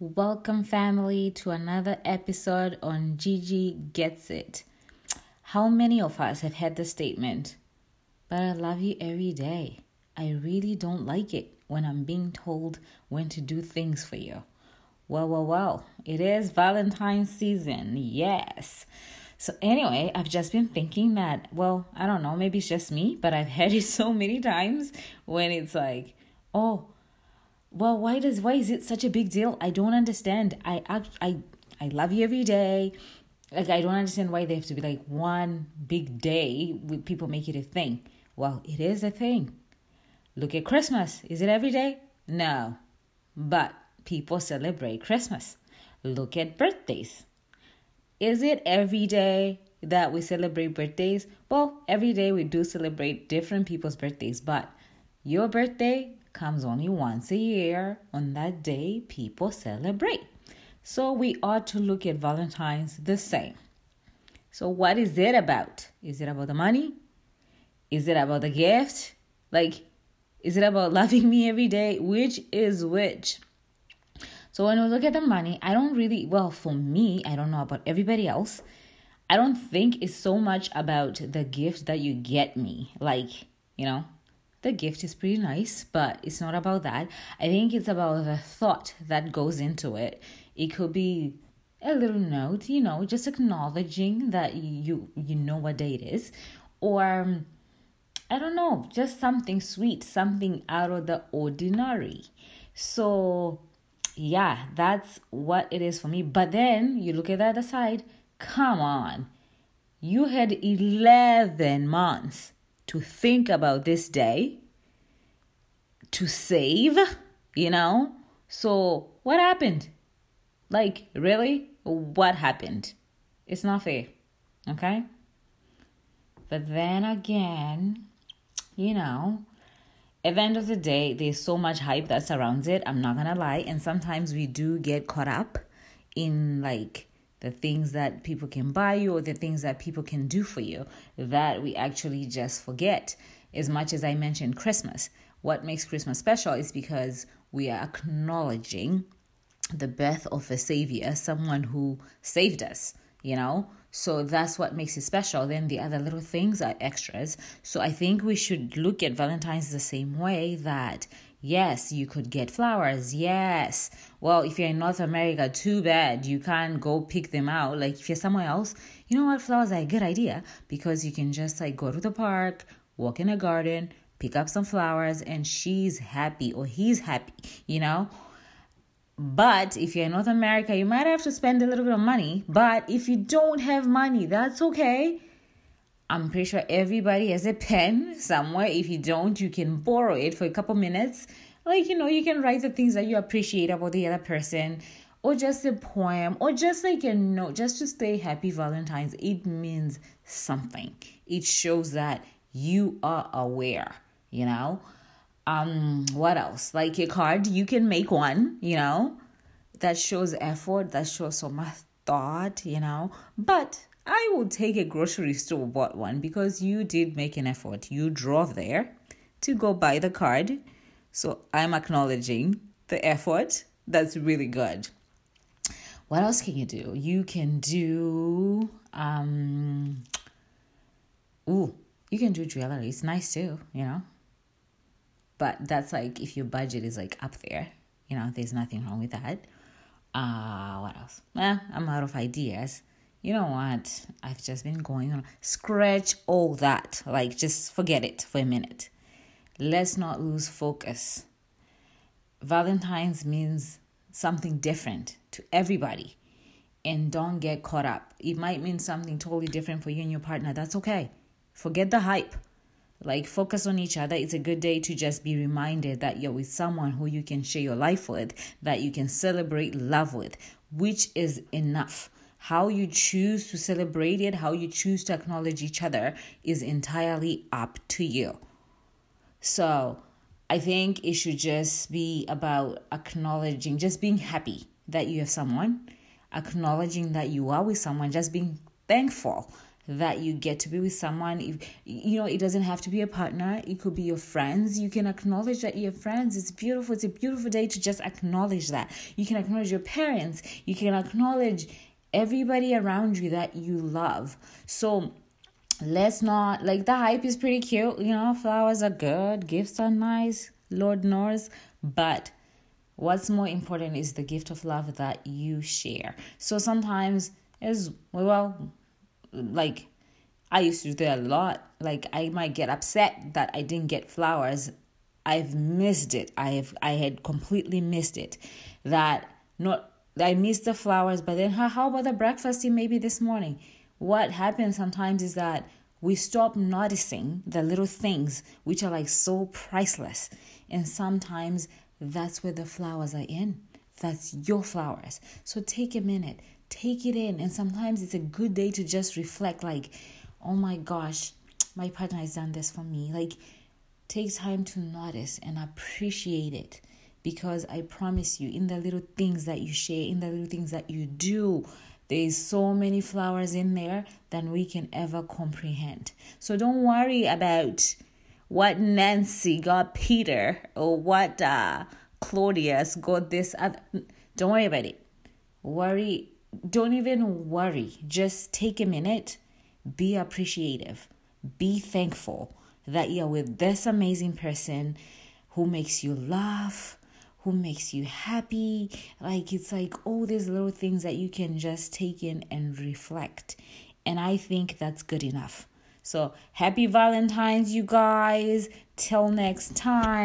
Welcome, family, to another episode on Gigi Gets It. How many of us have had the statement, but I love you every day? I really don't like it when I'm being told when to do things for you. Well, well, well, it is Valentine's season, yes. So, anyway, I've just been thinking that, well, I don't know, maybe it's just me, but I've had it so many times when it's like, oh, well why does why is it such a big deal? I don't understand. I act i i love you every day. Like i don't understand why they have to be like one big day with people make it a thing. Well it is a thing. Look at christmas. Is it every day? No. But people celebrate christmas. Look at birthdays. Is it every day that we celebrate birthdays? Well every day we do celebrate different people's birthdays but your birthday comes only once a year. On that day, people celebrate. So we ought to look at Valentine's the same. So, what is it about? Is it about the money? Is it about the gift? Like, is it about loving me every day? Which is which? So, when we look at the money, I don't really, well, for me, I don't know about everybody else. I don't think it's so much about the gift that you get me. Like, you know, the gift is pretty nice, but it's not about that. I think it's about the thought that goes into it. It could be a little note, you know, just acknowledging that you you know what day it is, or um, I don't know, just something sweet, something out of the ordinary. So, yeah, that's what it is for me. But then you look at the other side. Come on, you had eleven months to think about this day, to save, you know? So, what happened? Like, really? What happened? It's not fair, okay? But then again, you know, at the end of the day, there's so much hype that surrounds it. I'm not gonna lie. And sometimes we do get caught up in like the things that people can buy you or the things that people can do for you that we actually just forget. As much as I mentioned Christmas, what makes Christmas special is because we are acknowledging the birth of a savior, someone who saved us, you know? So that's what makes it special. Then the other little things are extras. So I think we should look at Valentine's the same way that Yes, you could get flowers. Yes. Well, if you're in North America, too bad. You can't go pick them out. Like if you're somewhere else, you know what? Flowers are a good idea because you can just like go to the park, walk in a garden, pick up some flowers, and she's happy or he's happy, you know? But if you're in North America, you might have to spend a little bit of money. But if you don't have money, that's okay. I'm pretty sure everybody has a pen somewhere. If you don't, you can borrow it for a couple minutes. Like, you know, you can write the things that you appreciate about the other person, or just a poem, or just like a note, just to say happy Valentine's. It means something. It shows that you are aware, you know? Um, what else? Like a card, you can make one, you know, that shows effort, that shows so much thought, you know. But I would take a grocery store bought one because you did make an effort. You drove there to go buy the card. So I'm acknowledging the effort. That's really good. What else can you do? You can do um ooh, you can do jewelry. It's nice too, you know. But that's like if your budget is like up there, you know, there's nothing wrong with that. Uh what else? Eh, I'm out of ideas you know what? I've just been going on. Scratch all that. Like, just forget it for a minute. Let's not lose focus. Valentine's means something different to everybody. And don't get caught up. It might mean something totally different for you and your partner. That's okay. Forget the hype. Like, focus on each other. It's a good day to just be reminded that you're with someone who you can share your life with, that you can celebrate love with, which is enough how you choose to celebrate it, how you choose to acknowledge each other is entirely up to you. So, I think it should just be about acknowledging, just being happy that you have someone, acknowledging that you are with someone, just being thankful that you get to be with someone. If you know it doesn't have to be a partner. It could be your friends. You can acknowledge that you're friends. It's beautiful. It's a beautiful day to just acknowledge that. You can acknowledge your parents. You can acknowledge everybody around you that you love so let's not like the hype is pretty cute you know flowers are good gifts are nice lord knows but what's more important is the gift of love that you share so sometimes as well like I used to do that a lot. Like I might get upset that I didn't get flowers. I've missed it. I have I had completely missed it. That not I missed the flowers, but then how, about the breakfasting maybe this morning? What happens sometimes is that we stop noticing the little things which are like so priceless. And sometimes that's where the flowers are in. That's your flowers. So take a minute, take it in. And sometimes it's a good day to just reflect like, oh my gosh, my partner has done this for me. Like, take time to notice and appreciate it because I promise you, in the little things that you share, in the little things that you do, there's so many flowers in there than we can ever comprehend. So don't worry about what Nancy got Peter or what uh, Claudius got this. Other. Don't worry about it. Worry don't even worry. Just take a minute, be appreciative, be thankful that you're with this amazing person who makes you laugh, who makes you happy. Like it's like all these little things that you can just take in and reflect. And I think that's good enough. So happy Valentine's, you guys. Till next time.